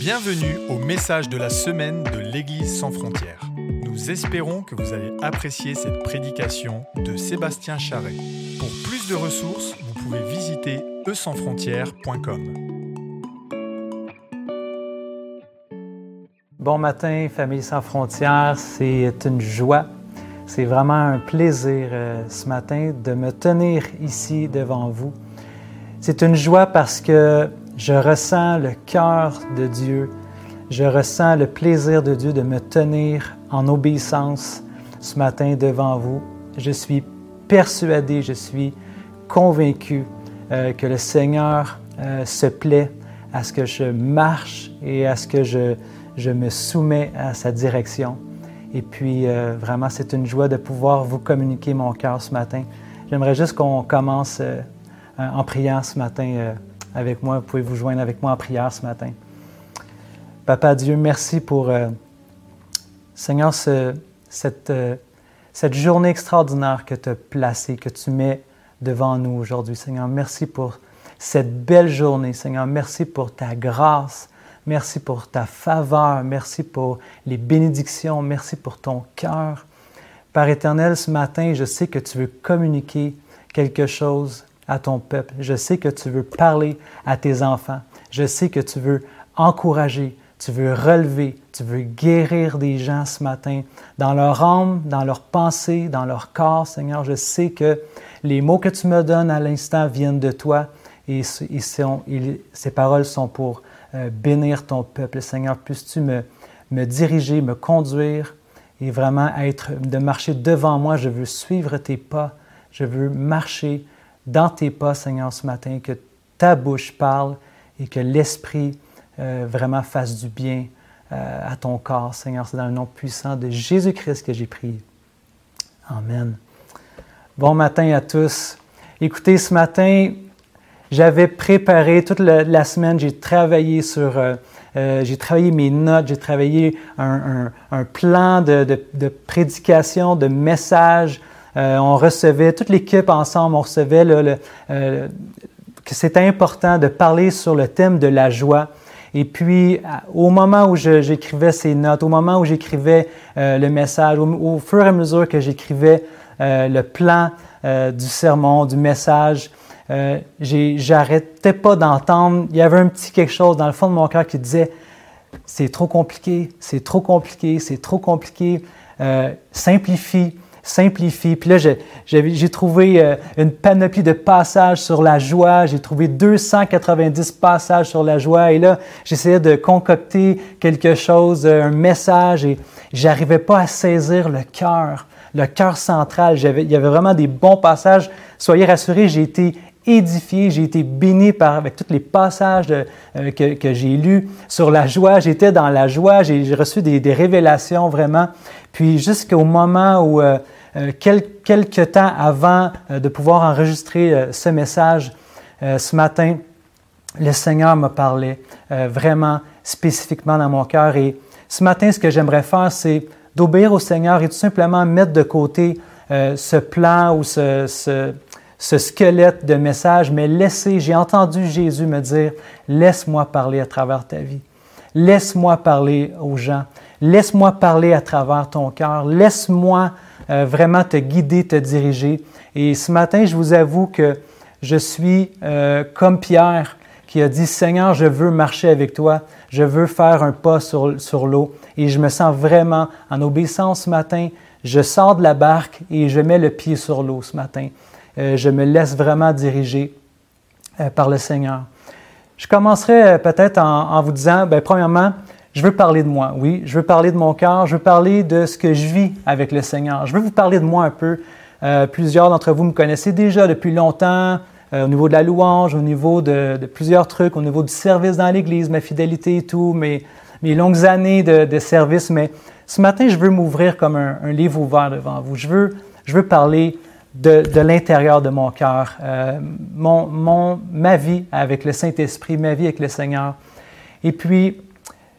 Bienvenue au message de la semaine de l'Église sans frontières. Nous espérons que vous allez apprécier cette prédication de Sébastien Charret. Pour plus de ressources, vous pouvez visiter eusansfrontières.com. Bon matin, famille sans frontières, c'est une joie, c'est vraiment un plaisir euh, ce matin de me tenir ici devant vous. C'est une joie parce que je ressens le cœur de Dieu. Je ressens le plaisir de Dieu de me tenir en obéissance ce matin devant vous. Je suis persuadé, je suis convaincu euh, que le Seigneur euh, se plaît à ce que je marche et à ce que je, me soumets à sa direction. Et puis, euh, vraiment, c'est une joie de pouvoir vous communiquer mon cœur ce matin. J'aimerais juste qu'on commence en priant ce matin avec moi. Vous pouvez vous joindre avec moi en prière ce matin. Papa Dieu, merci pour, euh, Seigneur, cette, euh, cette journée extraordinaire que tu as placée, que tu mets devant nous aujourd'hui. Seigneur, merci pour cette belle journée. Seigneur, merci pour ta grâce. Merci pour ta faveur. Merci pour les bénédictions. Merci pour ton cœur. Père éternel, ce matin, je sais que tu veux communiquer quelque chose à ton peuple. Je sais que tu veux parler à tes enfants. Je sais que tu veux encourager, tu veux relever, tu veux guérir des gens ce matin dans leur âme, dans leurs pensées, dans leur corps. Seigneur, je sais que les mots que tu me donnes à l'instant viennent de toi et ces paroles sont pour euh, bénir ton peuple. Seigneur, puisses-tu me, me diriger, me conduire et vraiment être, de marcher devant moi. Je veux suivre tes pas. Je veux marcher dans tes pas, Seigneur, ce matin, que ta bouche parle et que l'Esprit euh, vraiment fasse du bien euh, à ton corps, Seigneur. C'est dans le nom puissant de Jésus-Christ que j'ai prié. Amen. Bon matin à tous. Écoutez, ce matin, j'avais préparé toute la, semaine, j'ai travaillé sur, euh, j'ai travaillé mes notes, j'ai travaillé un, plan de, de, prédication, de message, on recevait, toute l'équipe ensemble, on recevait euh, que c'était important de parler sur le thème de la joie. Et puis, au moment où j'écrivais ces notes, au moment où j'écrivais euh, le message, au, fur et à mesure que j'écrivais le plan du sermon, du message, j'arrêtais pas d'entendre. Il y avait un petit quelque chose dans le fond de mon cœur qui disait c'est trop compliqué, c'est trop compliqué, c'est trop compliqué. simplifie simplifie. Puis là, j'ai trouvé euh, une panoplie de passages sur la joie. J'ai trouvé 290 passages sur la joie. Et là, j'essayais de concocter quelque chose, euh, un message, et j'arrivais pas à saisir le cœur, le cœur central. Il y avait vraiment des bons passages. Soyez rassurés, j'ai été édifié, j'ai été béni par, avec tous les passages euh, que, que j'ai lus sur la joie. J'étais dans la joie, j'ai reçu des, des, révélations vraiment. Puis jusqu'au moment où euh, quelques temps avant euh, de pouvoir enregistrer euh, ce message, ce matin, le Seigneur m'a parlé vraiment spécifiquement dans mon cœur. Et ce matin, ce que j'aimerais faire, c'est d'obéir au Seigneur et tout simplement mettre de côté ce plan ou ce, ce, squelette de message, mais laisser, j'ai entendu Jésus me dire, laisse-moi parler à travers ta vie. Laisse-moi parler aux gens. Laisse-moi parler à travers ton cœur. Laisse-moi euh, vraiment te guider, te diriger. Et ce matin, je vous avoue que je suis euh, comme Pierre qui a dit, Seigneur, je veux marcher avec toi, je veux faire un pas sur, sur l'eau. Et je me sens vraiment en obéissance ce matin. Je sors de la barque et je mets le pied sur l'eau ce matin. Euh, je me laisse vraiment diriger par le Seigneur. Je commencerai peut-être en, vous disant, bien, premièrement, je veux parler de moi, oui, je veux parler de mon cœur, je veux parler de ce que je vis avec le Seigneur. Je veux vous parler de moi un peu. Euh, plusieurs d'entre vous me connaissez déjà depuis longtemps, euh, au niveau de la louange, au niveau de, plusieurs trucs, au niveau du service dans l'Église, ma fidélité et tout, mes, longues années de, service. Mais ce matin, je veux m'ouvrir comme un, livre ouvert devant vous. Je veux, je veux parler de, de l'intérieur de mon cœur, euh, mon, mon, ma vie avec le Saint-Esprit, ma vie avec le Seigneur. Et puis,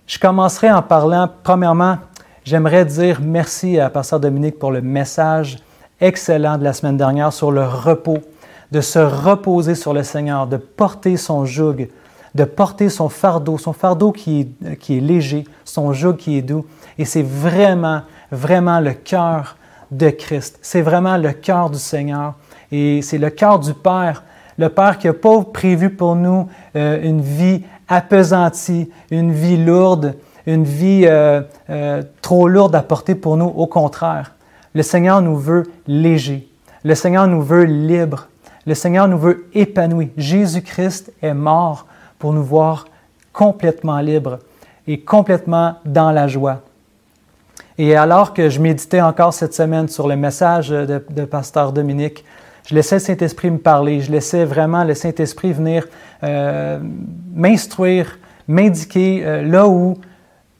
je commencerai en parlant, premièrement, j'aimerais dire merci à Pasteur Dominique pour le message excellent de la semaine dernière sur le repos, de se reposer sur le Seigneur, de porter son joug, de porter son fardeau, son fardeau qui est, léger, son joug qui est doux. Et c'est vraiment, vraiment le cœur de Christ. C'est vraiment le cœur du Seigneur. Et c'est le cœur du Père. Le Père qui n'a pas prévu pour nous euh, une vie apesantie, une vie lourde, une vie euh, euh, trop lourde à porter pour nous. Au contraire, le Seigneur nous veut léger. Le Seigneur nous veut libre. Le Seigneur nous veut épanoui. Jésus-Christ est mort pour nous voir complètement libres et complètement dans la joie. Et alors que je méditais encore cette semaine sur le message de Pasteur Dominique, je laissais le Saint-Esprit me parler, je laissais vraiment le Saint-Esprit venir euh, m'instruire, m'indiquer euh, là où,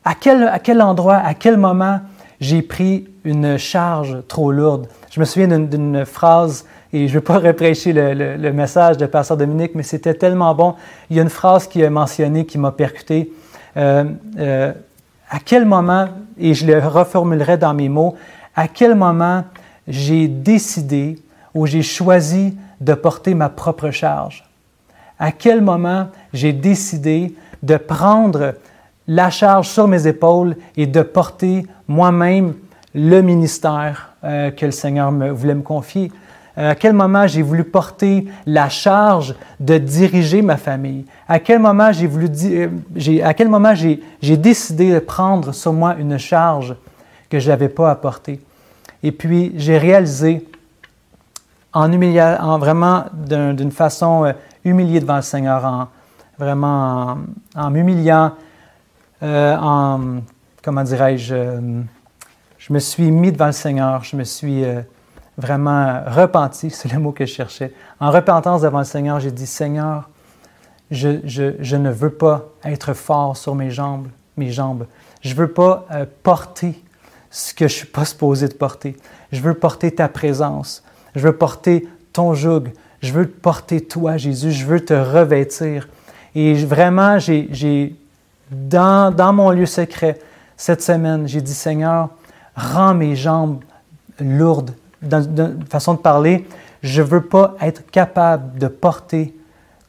à quel, à quel endroit, à quel moment j'ai pris une charge trop lourde. Je me souviens d'une phrase, et je ne vais pas reprêcher le, message de Pasteur Dominique, mais c'était tellement bon. Il y a une phrase qui a mentionné, qui m'a percuté. Euh, à quel moment, et je le reformulerai dans mes mots, à quel moment j'ai décidé ou j'ai choisi de porter ma propre charge? À quel moment j'ai décidé de prendre la charge sur mes épaules et de porter moi-même le ministère euh, que le Seigneur voulait me confier? À quel moment j'ai voulu porter la charge de diriger ma famille? À quel moment j'ai voulu, euh, à quel moment j'ai, décidé de prendre sur moi une charge que je n'avais pas à porter? Et puis j'ai réalisé en, en vraiment d'une façon euh, humiliée devant le Seigneur, en, vraiment en, m'humiliant, euh, en, comment dirais-je, je me suis mis devant le Seigneur, je me suis vraiment repenti, c'est le mot que je cherchais. En repentance devant le Seigneur, j'ai dit, Seigneur, je, je, je, ne veux pas être fort sur mes jambes, mes jambes. Je ne veux pas euh, porter ce que je ne suis pas supposé de porter. Je veux porter ta présence. Je veux porter ton joug. Je veux porter toi, Jésus. Je veux te revêtir. Et vraiment, j'ai, dans, dans mon lieu secret, cette semaine, j'ai dit, Seigneur, rends mes jambes lourdes, dans, façon de parler, je ne veux pas être capable de porter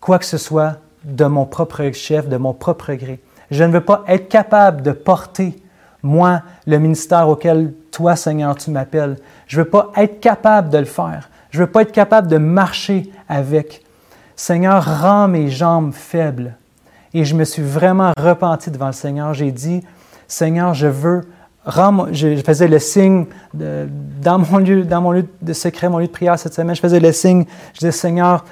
quoi que ce soit de mon propre chef, de mon propre gré. Je ne veux pas être capable de porter, moi, le ministère auquel toi, Seigneur, tu m'appelles. Je ne veux pas être capable de le faire. Je ne veux pas être capable de marcher avec. Seigneur, rends mes jambes faibles. Et je me suis vraiment repenti devant le Seigneur. J'ai dit, Seigneur, je veux je, faisais le signe dans, mon lieu, dans mon lieu de secret, mon lieu de prière cette semaine, je faisais le signe, je disais, Seigneur,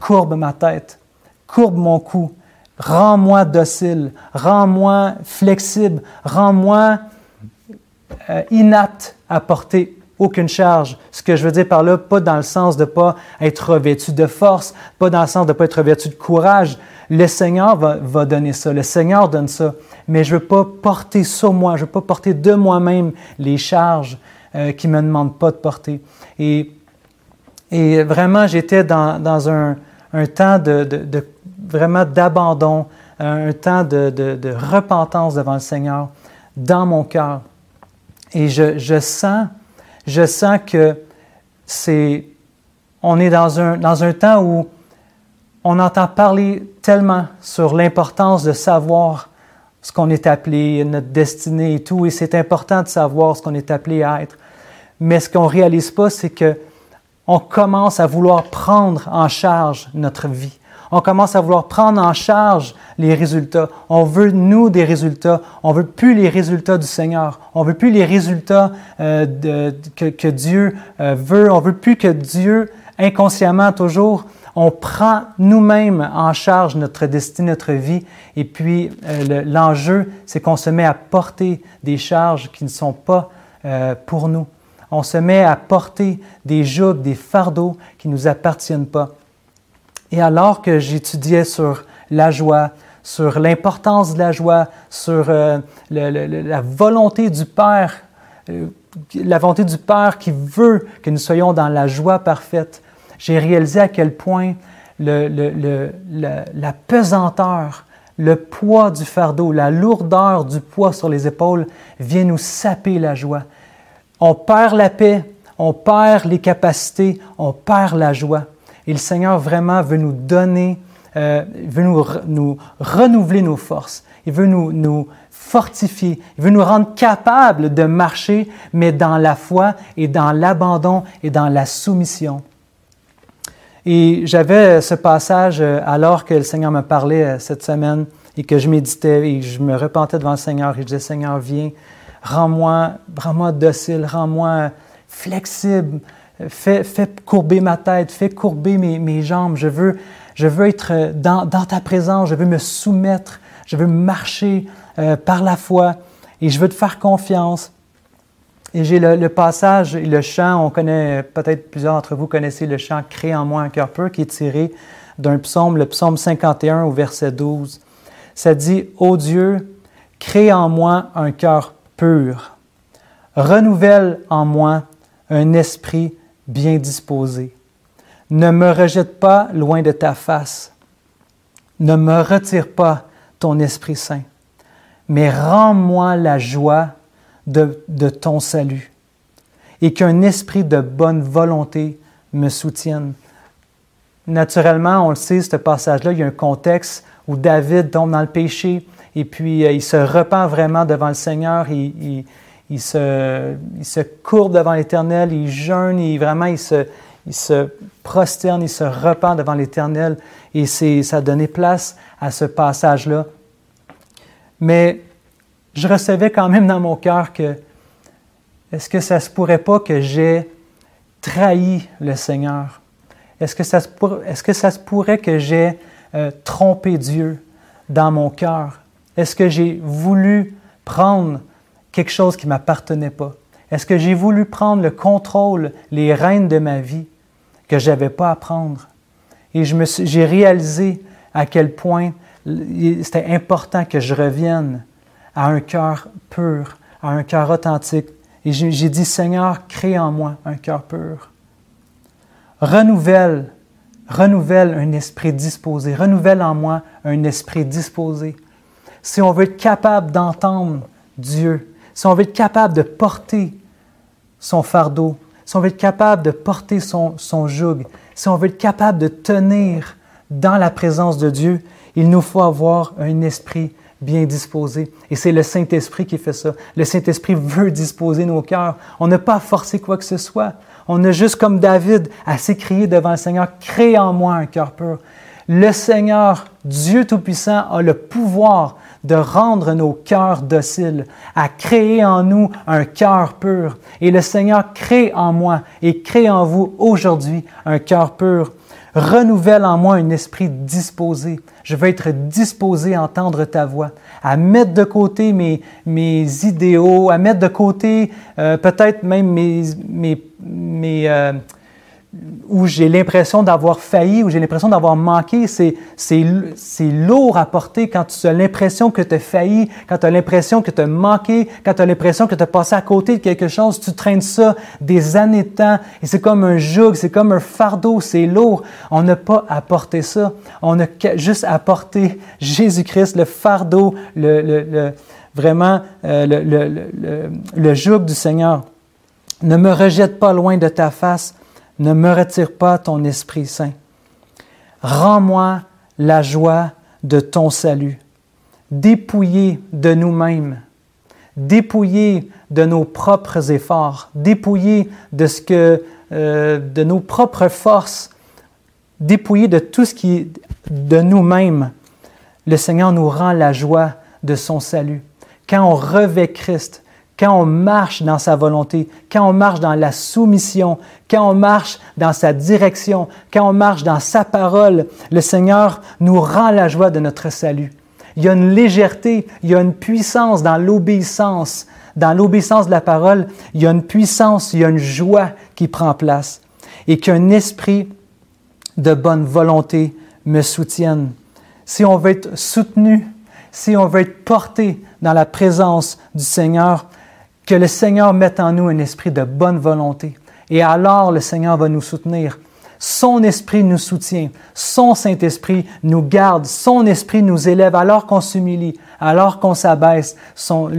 courbe ma tête, courbe mon cou, rends-moi docile, rends-moi flexible, rends-moi euh, inapte à porter aucune charge. Ce que je veux dire par là, pas dans le sens de ne pas être revêtu de force, pas dans le sens de ne pas être revêtu de courage. Le Seigneur va, va donner ça, le Seigneur donne ça mais je ne veux pas porter sur moi, je ne veux pas porter de moi-même les charges euh, qui ne me demandent pas de porter. Et, et vraiment, j'étais dans, dans un, un, temps de, de, vraiment d'abandon, un temps de, de, repentance devant le Seigneur dans mon cœur. Et je, je, sens, je sens que c'est, on est dans un, temps où on entend parler tellement sur l'importance de savoir ce qu'on est appelé, notre destinée et tout, et c'est important de savoir ce qu'on est appelé à être. Mais ce qu'on réalise pas, c'est que on commence à vouloir prendre en charge notre vie. On commence à vouloir prendre en charge les résultats. On veut, nous, des résultats. On veut plus les résultats du Seigneur. On veut plus les résultats euh, que, Dieu euh, veut. On veut plus que Dieu, inconsciemment toujours, on prend nous-mêmes en charge notre destinée, notre vie, et puis euh, l'enjeu, c'est qu'on se met à porter des charges qui ne sont pas pour nous. On se met à porter des jougs, des fardeaux qui ne nous appartiennent pas. Et alors que j'étudiais sur la joie, sur l'importance de la joie, sur euh, la volonté du Père, la volonté du Père qui veut que nous soyons dans la joie parfaite, j'ai réalisé à quel point la pesanteur, le poids du fardeau, la lourdeur du poids sur les épaules vient nous saper la joie. On perd la paix, on perd les capacités, on perd la joie. Et le Seigneur vraiment veut nous donner euh, veut nous, nous, renouveler nos forces. Il veut nous, nous fortifier. Il veut nous rendre capables de marcher, mais dans la foi et dans l'abandon et dans la soumission. Et j'avais ce passage euh, alors que le Seigneur me parlait euh, cette semaine et que je méditais et je me repentais devant le Seigneur et je disais, Seigneur, viens, rends-moi rends docile, rends-moi flexible, fais, courber ma tête, fais courber mes, jambes. Je veux, être dans, dans, ta présence, je veux me soumettre, je veux marcher euh, par la foi et je veux te faire confiance. Et j'ai le, passage et le chant, on connaît, peut-être plusieurs d'entre vous connaissez le chant Crée en moi un cœur pur qui est tiré d'un psaume, le psaume 51 au verset 12. Ça dit, Ô Dieu, crée en moi un cœur pur, renouvelle en moi un esprit bien disposé. Ne me rejette pas loin de ta face, ne me retire pas ton Esprit Saint, mais rends-moi la joie de, ton salut et qu'un esprit de bonne volonté me soutienne. Naturellement, on le sait, ce passage-là, il y a un contexte où David tombe dans le péché et puis euh, il se repent vraiment devant le Seigneur, il, se, il se, courbe devant l'Éternel, il jeûne, et vraiment il se, il se prosterne, il se repent devant l'Éternel et ça a donné place à ce passage-là. Mais je recevais quand même dans mon cœur que est-ce que ça se pourrait pas que j'ai trahi le Seigneur? Est-ce que, est-ce que ça se pourrait que j'ai euh, trompé Dieu dans mon cœur? Est-ce que j'ai voulu prendre quelque chose qui ne m'appartenait pas? Est-ce que j'ai voulu prendre le contrôle, les rênes de ma vie que je n'avais pas à prendre? Et j'ai réalisé à quel point c'était important que je revienne à un cœur pur, à un cœur authentique. Et j'ai dit, Seigneur, crée en moi un cœur pur. Renouvelle, renouvelle un esprit disposé. Renouvelle en moi un esprit disposé. Si on veut être capable d'entendre Dieu, si on veut être capable de porter son fardeau, si on veut être capable de porter son, joug, si on veut être capable de tenir dans la présence de Dieu, il nous faut avoir un esprit bien disposé. Et c'est le Saint-Esprit qui fait ça. Le Saint-Esprit veut disposer nos cœurs. On n'a pas à forcer quoi que ce soit. On a juste comme David à s'écrier devant le Seigneur, crée en moi un cœur pur. Le Seigneur, Dieu Tout-Puissant, a le pouvoir de rendre nos cœurs dociles, à créer en nous un cœur pur. Et le Seigneur crée en moi et crée en vous aujourd'hui un cœur pur. Renouvelle en moi un esprit disposé. Je veux être disposé à entendre ta voix, à mettre de côté mes, mes idéaux, à mettre de côté euh, peut-être même mes, mes, mes euh, où j'ai l'impression d'avoir failli, où j'ai l'impression d'avoir manqué, c'est, lourd à porter quand tu as l'impression que tu as failli, quand tu as l'impression que tu as manqué, quand tu as l'impression que tu as passé à côté de quelque chose, tu traînes ça des années de temps et c'est comme un joug, c'est comme un fardeau, c'est lourd. On n'a pas à porter ça. On a juste à porter Jésus-Christ, le fardeau, le, le, vraiment euh, le, le joug du Seigneur. Ne me rejette pas loin de ta face ne me retire pas ton Esprit Saint. Rends-moi la joie de ton salut. Dépouillé de nous-mêmes, dépouillé de nos propres efforts, dépouillé de ce que, euh, de nos propres forces, dépouillé de tout ce qui est de nous-mêmes. Le Seigneur nous rend la joie de son salut. Quand on revêt Christ, quand on marche dans sa volonté, quand on marche dans la soumission, quand on marche dans sa direction, quand on marche dans sa parole, le Seigneur nous rend la joie de notre salut. Il y a une légèreté, il y a une puissance dans l'obéissance. Dans l'obéissance de la parole, il y a une puissance, il y a une joie qui prend place. Et qu'un esprit de bonne volonté me soutienne. Si on veut être soutenu, si on veut être porté dans la présence du Seigneur, que le Seigneur mette en nous un esprit de bonne volonté. Et alors le Seigneur va nous soutenir. Son esprit nous soutient, son Saint-Esprit nous garde, son esprit nous élève alors qu'on s'humilie, alors qu'on s'abaisse, son,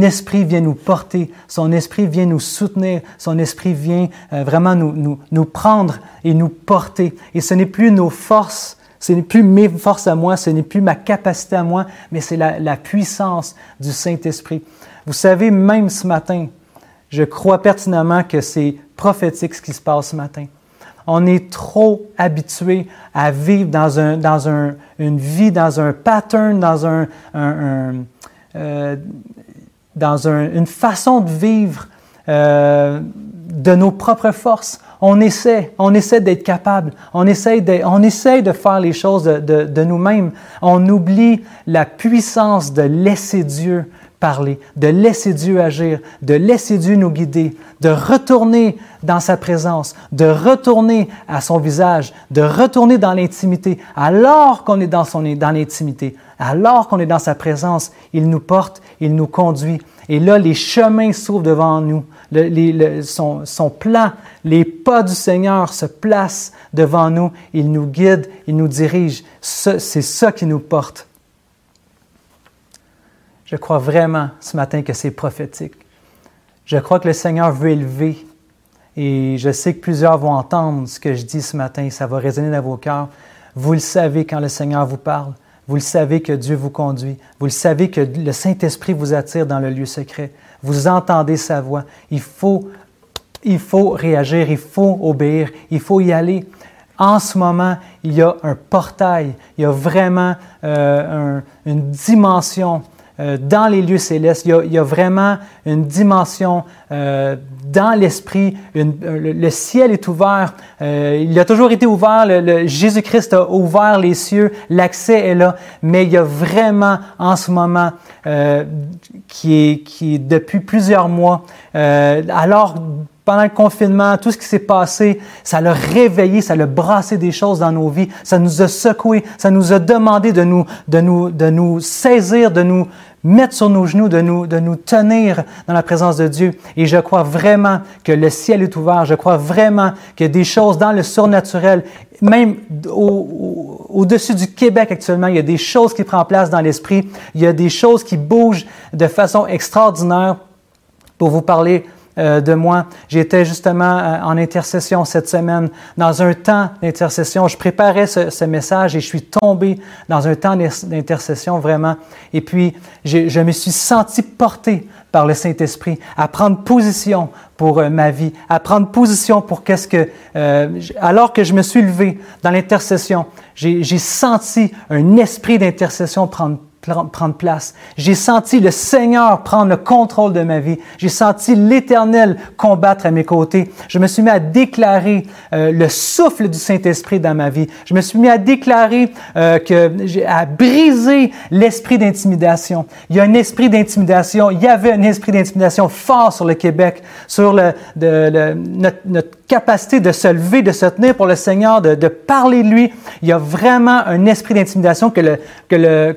esprit vient nous porter, son esprit vient nous soutenir, son esprit vient euh, vraiment nous, prendre et nous porter. Et ce n'est plus nos forces, Ce n'est plus mes forces à moi, ce n'est plus ma capacité à moi, mais c'est la puissance du Saint-Esprit. Vous savez, même ce matin, je crois pertinemment que c'est prophétique ce qui se passe ce matin. On est trop habitué à vivre dans, un, dans un, une vie, dans un pattern, dans, un, un, euh, une façon de vivre euh, de nos propres forces. On essaie, on essaie d'être capable, on essaie de, on de faire les choses de, nous-mêmes. On oublie la puissance de laisser Dieu parler, de laisser Dieu agir, de laisser Dieu nous guider, de retourner dans sa présence, de retourner à son visage, de retourner dans l'intimité. Alors qu'on est dans, son, dans l'intimité, alors qu'on est dans sa présence, il nous porte, il nous conduit. Et là, les chemins s'ouvrent devant nous. Son, plan, les pas du Seigneur se placent devant nous. Il nous guide, il nous dirige. c'est ça qui nous porte. Je crois vraiment ce matin que c'est prophétique. Je crois que le Seigneur veut élever et je sais que plusieurs vont entendre ce que je dis ce matin, ça va résonner dans vos cœurs. Vous le savez quand le Seigneur vous parle. Vous le savez que Dieu vous conduit. Vous le savez que le Saint-Esprit vous attire dans le lieu secret. Vous entendez sa voix. Il faut, il faut réagir, il faut obéir, il faut y aller. En ce moment, il y a un portail, il y a vraiment euh, une dimension euh, dans les lieux célestes. Il y a, vraiment une dimension euh, dans l'esprit. Le, ciel est ouvert. il a toujours été ouvert. Jésus-Christ a ouvert les cieux. L'accès est là. Mais il y a vraiment en ce moment, qui, est, qui est depuis plusieurs mois, alors pendant le confinement, tout ce qui s'est passé, ça l'a réveillé, ça l'a brassé des choses dans nos vies, ça nous a secoué, ça nous a demandé de nous, de nous, de nous saisir, de nous mettre sur nos genoux, de nous, de nous tenir dans la présence de Dieu. Et je crois vraiment que le ciel est ouvert, je crois vraiment qu'il y a des choses dans le surnaturel, même au-dessus du Québec actuellement, il y a des choses qui prennent place dans l'esprit, il y a des choses qui bougent de façon extraordinaire. Pour vous parler de moi. J'étais justement euh, en intercession cette semaine, dans un temps d'intercession. Je préparais ce, message et je suis tombé dans un temps d'intercession vraiment. Et puis, je me suis senti porté par le Saint-Esprit à prendre position pour euh, ma vie, à prendre position pour qu'est-ce que... alors que je me suis levé dans l'intercession, j'ai senti un esprit d'intercession prendre prendre place. J'ai senti le Seigneur prendre le contrôle de ma vie. J'ai senti l'Éternel combattre à mes côtés. Je me suis mis à déclarer euh, le souffle du Saint-Esprit dans ma vie. Je me suis mis à déclarer euh, que, à briser l'esprit d'intimidation. Il y a un esprit d'intimidation. Il y avait un esprit d'intimidation fort sur le Québec, sur le, de, notre, notre, capacité de se lever, de se tenir pour le Seigneur, de, parler de lui. Il y a vraiment un esprit d'intimidation que le, que le,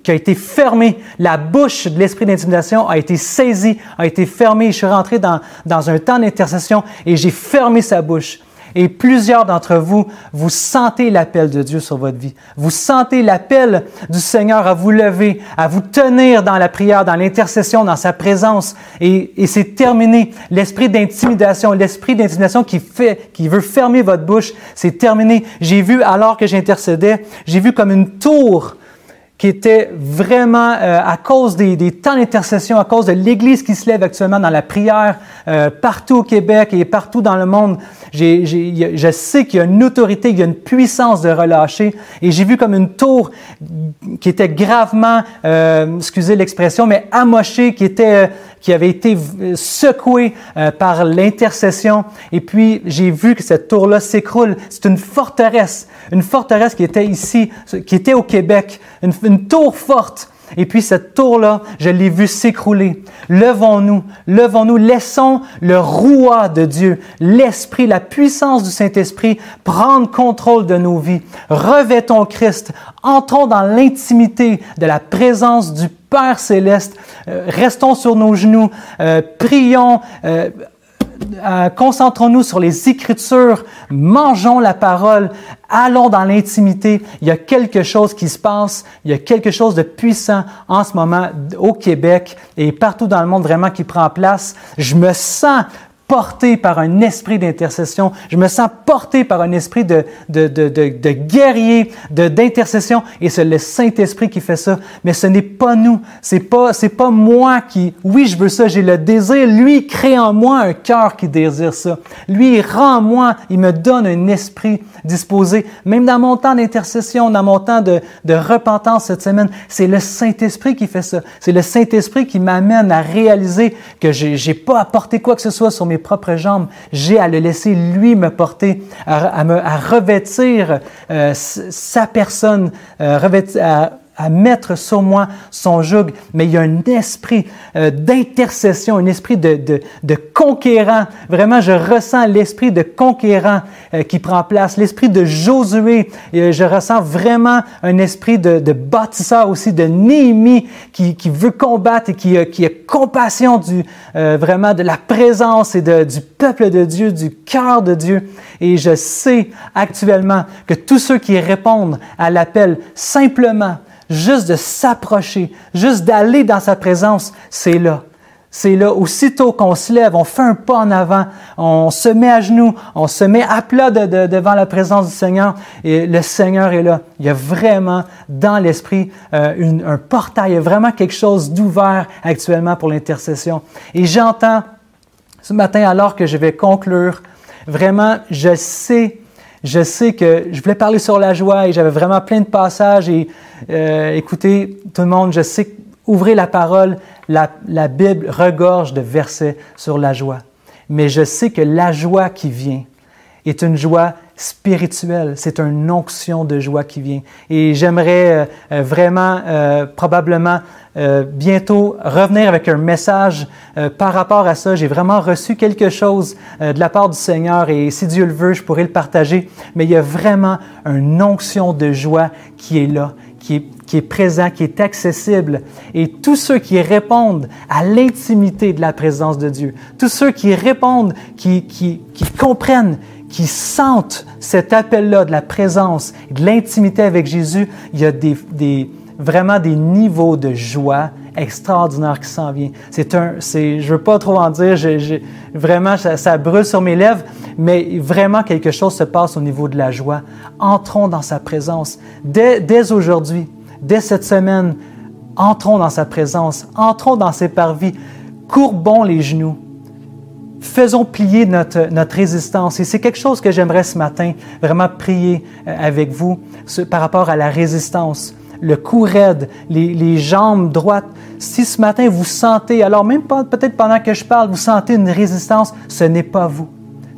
qui a été fermé. La bouche de l'esprit d'intimidation a été saisie, a été fermée. Je suis rentré dans, dans un temps d'intercession et j'ai fermé sa bouche. Et plusieurs d'entre vous, vous sentez l'appel de Dieu sur votre vie. Vous sentez l'appel du Seigneur à vous lever, à vous tenir dans la prière, dans l'intercession, dans sa présence. Et, c'est terminé. L'esprit d'intimidation, l'esprit d'intimidation qui fait, qui veut fermer votre bouche, c'est terminé. J'ai vu, alors que j'intercédais, j'ai vu comme une tour qui était vraiment euh, à cause des, des temps d'intercession, à cause de l'Église qui se lève actuellement dans la prière euh, partout au Québec et partout dans le monde. J'ai, j'ai, je sais qu'il y a une autorité, il y a une puissance de relâcher. Et j'ai vu comme une tour qui était gravement, euh, excusez l'expression, mais amochée, qui était, qui avait été secouée par l'intercession. Et puis j'ai vu que cette tour-là s'écroule. C'est une forteresse, une forteresse qui était ici, qui était au Québec, une, une tour forte. Et puis cette tour-là, je l'ai vue s'écrouler. Levons-nous, levons-nous, laissons le roi de Dieu, l'Esprit, la puissance du Saint-Esprit prendre contrôle de nos vies. Revêtons Christ, entrons dans l'intimité de la présence du Père céleste, euh, restons sur nos genoux, euh, prions. Euh, concentrons-nous sur les Écritures, mangeons la parole, allons dans l'intimité. Il y a quelque chose qui se passe, il y a quelque chose de puissant en ce moment au Québec et partout dans le monde vraiment qui prend place. Je me sens porté par un esprit d'intercession. Je me sens porté par un esprit de, de, de, de, de guerrier, d'intercession. Et c'est le Saint-Esprit qui fait ça. Mais ce n'est pas nous. C'est pas, c'est pas moi qui, oui, je veux ça, j'ai le désir. Lui crée en moi un cœur qui désire ça. Lui, il rend en moi, il me donne un esprit disposé. Même dans mon temps d'intercession, dans mon temps de, de repentance cette semaine, c'est le Saint-Esprit qui fait ça. C'est le Saint-Esprit qui m'amène à réaliser que j'ai, j'ai pas apporté quoi que ce soit sur mes propres jambes. J'ai à le laisser lui me porter, à, me, à revêtir euh, sa personne, euh, revêtir, à, à mettre sur moi son joug, mais il y a un esprit euh, d'intercession, un esprit de, de, de, conquérant. Vraiment, je ressens l'esprit de conquérant euh, qui prend place, l'esprit de Josué. Et, je ressens vraiment un esprit de, de bâtisseur aussi, de Néhémie qui, qui veut combattre et qui, qui a compassion du, euh, vraiment de la présence et de, du peuple de Dieu, du cœur de Dieu. Et je sais actuellement que tous ceux qui répondent à l'appel simplement, juste de s'approcher, juste d'aller dans sa présence, c'est là. C'est là, aussitôt qu'on se lève, on fait un pas en avant, on se met à genoux, on se met à plat devant la présence du Seigneur et le Seigneur est là. Il y a vraiment dans l'esprit euh, un portail, il y a vraiment quelque chose d'ouvert actuellement pour l'intercession. Et j'entends ce matin, alors que je vais conclure, vraiment, je sais je sais que je voulais parler sur la joie et j'avais vraiment plein de passages. Et euh, écoutez, tout le monde, je sais que ouvrez la parole, la, Bible regorge de versets sur la joie. Mais je sais que la joie qui vient est une joie spirituelle, c'est une onction de joie qui vient. Et j'aimerais euh, euh, vraiment, probablement, bientôt revenir avec un message par rapport à ça. J'ai vraiment reçu quelque chose de la part du Seigneur et si Dieu le veut, je pourrais le partager. Mais il y a vraiment une onction de joie qui est là, qui est, présent, qui est accessible. Et tous ceux qui répondent à l'intimité de la présence de Dieu, tous ceux qui répondent, qui, comprennent qui sentent cet appel-là de la présence, de l'intimité avec Jésus, il y a vraiment des niveaux de joie extraordinaires qui s'en viennent. C'est un, c'est, je veux pas trop en dire, vraiment ça, ça, brûle sur mes lèvres, mais vraiment quelque chose se passe au niveau de la joie. Entrons dans sa présence dès, dès aujourd'hui, dès cette semaine. Entrons dans sa présence, entrons dans ses parvis, courbons les genoux faisons plier notre, notre résistance. Et c'est quelque chose que j'aimerais ce matin vraiment prier euh, avec vous par rapport à la résistance. Le cou raide, les, les jambes droites. Si ce matin vous sentez, alors même peut-être pendant que je parle, vous sentez une résistance, ce n'est pas vous.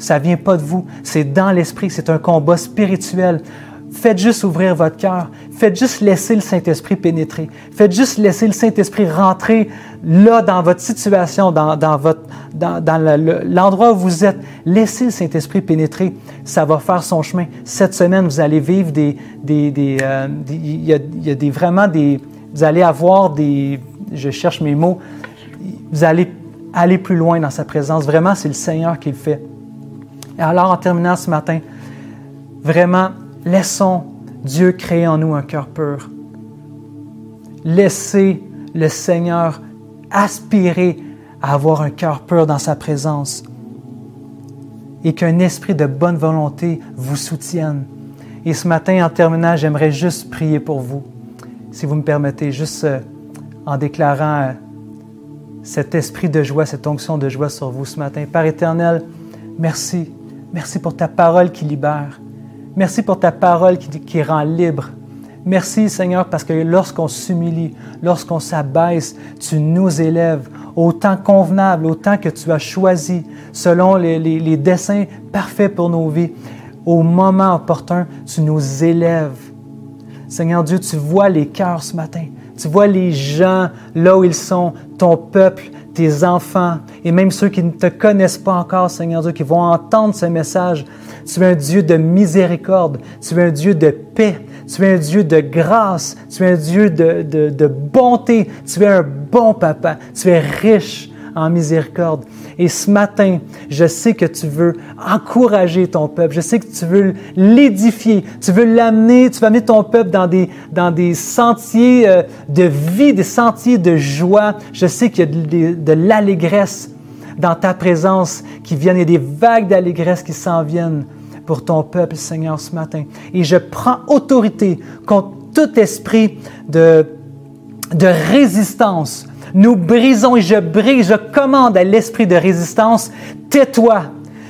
Ça vient pas de vous. C'est dans l'esprit. C'est un combat spirituel. Faites juste ouvrir votre cœur. Faites juste laisser le Saint-Esprit pénétrer. Faites juste laisser le Saint-Esprit rentrer là dans votre situation, dans, dans, votre, dans, l'endroit où vous êtes. Laissez le Saint-Esprit pénétrer. Ça va faire son chemin. Cette semaine, vous allez vivre des... des, des, euh, il, y a, il y a des, vraiment des... Vous allez avoir des... Je cherche mes mots. Vous allez aller plus loin dans sa présence. Vraiment, c'est le Seigneur qui le fait. Et alors, en terminant ce matin, vraiment, Laissons Dieu créer en nous un cœur pur. Laissez le Seigneur aspirer à avoir un cœur pur dans sa présence et qu'un esprit de bonne volonté vous soutienne. Et ce matin, en terminant, j'aimerais juste prier pour vous, si vous me permettez, juste euh, en déclarant euh, cet esprit de joie, cette onction de joie sur vous ce matin. Père éternel, merci. Merci pour ta parole qui libère. Merci pour ta parole qui, rend libre. Merci Seigneur parce que lorsqu'on s'humilie, lorsqu'on s'abaisse, tu nous élèves au temps convenable, au temps que tu as choisi, selon les, les, desseins parfaits pour nos vies. Au moment opportun, tu nous élèves. Seigneur Dieu, tu vois les cœurs ce matin. Tu vois les gens là où ils sont, ton peuple, tes enfants et même ceux qui ne te connaissent pas encore, Seigneur Dieu, qui vont entendre ce message. Tu es un Dieu de miséricorde, tu es un Dieu de paix, tu es un Dieu de grâce, tu es un Dieu de, de, bonté, tu es un bon papa, tu es riche en miséricorde. Et ce matin, je sais que tu veux encourager ton peuple. Je sais que tu veux l'édifier. Tu veux l'amener, tu veux amener ton peuple dans des, dans des sentiers euh, de vie, des sentiers de joie. Je sais qu'il y a de, de l'allégresse dans ta présence qui viennent. Il y a des vagues d'allégresse qui s'en viennent pour ton peuple, Seigneur, ce matin. Et je prends autorité contre tout esprit de, de résistance. Nous brisons et je brise, je commande à l'esprit de résistance, tais-toi.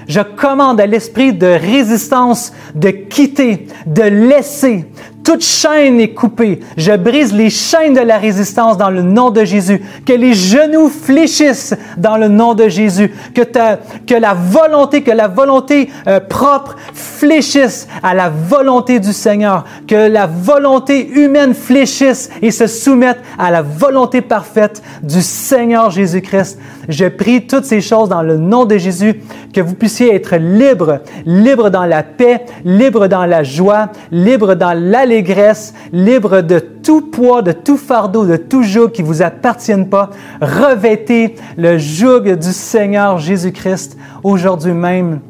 Je commande à l'esprit de résistance de quitter, de laisser, toute chaîne est coupée. Je brise les chaînes de la résistance dans le nom de Jésus. Que les genoux fléchissent dans le nom de Jésus. Que, la volonté, que la volonté euh, propre fléchisse à la volonté du Seigneur. Que la volonté humaine fléchisse et se soumette à la volonté parfaite du Seigneur Jésus-Christ. Je prie toutes ces choses dans le nom de Jésus. Que vous puissiez être libre, libre dans la paix, libre dans la joie, libre dans la l'allégresse, libre de tout poids, de tout fardeau, de tout joug qui vous appartienne pas. Revêtez le joug du Seigneur Jésus-Christ aujourd'hui même.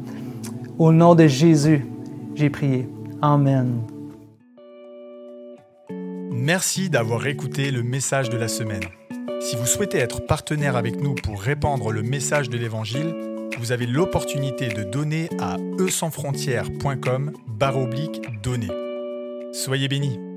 Au nom de Jésus, j'ai prié. Amen. Merci d'avoir écouté le message de la semaine. Si vous souhaitez être partenaire avec nous pour répandre le message de l'Évangile, vous avez l'opportunité de donner à eusansfrontières.com barre oblique donner. Soyez bénis.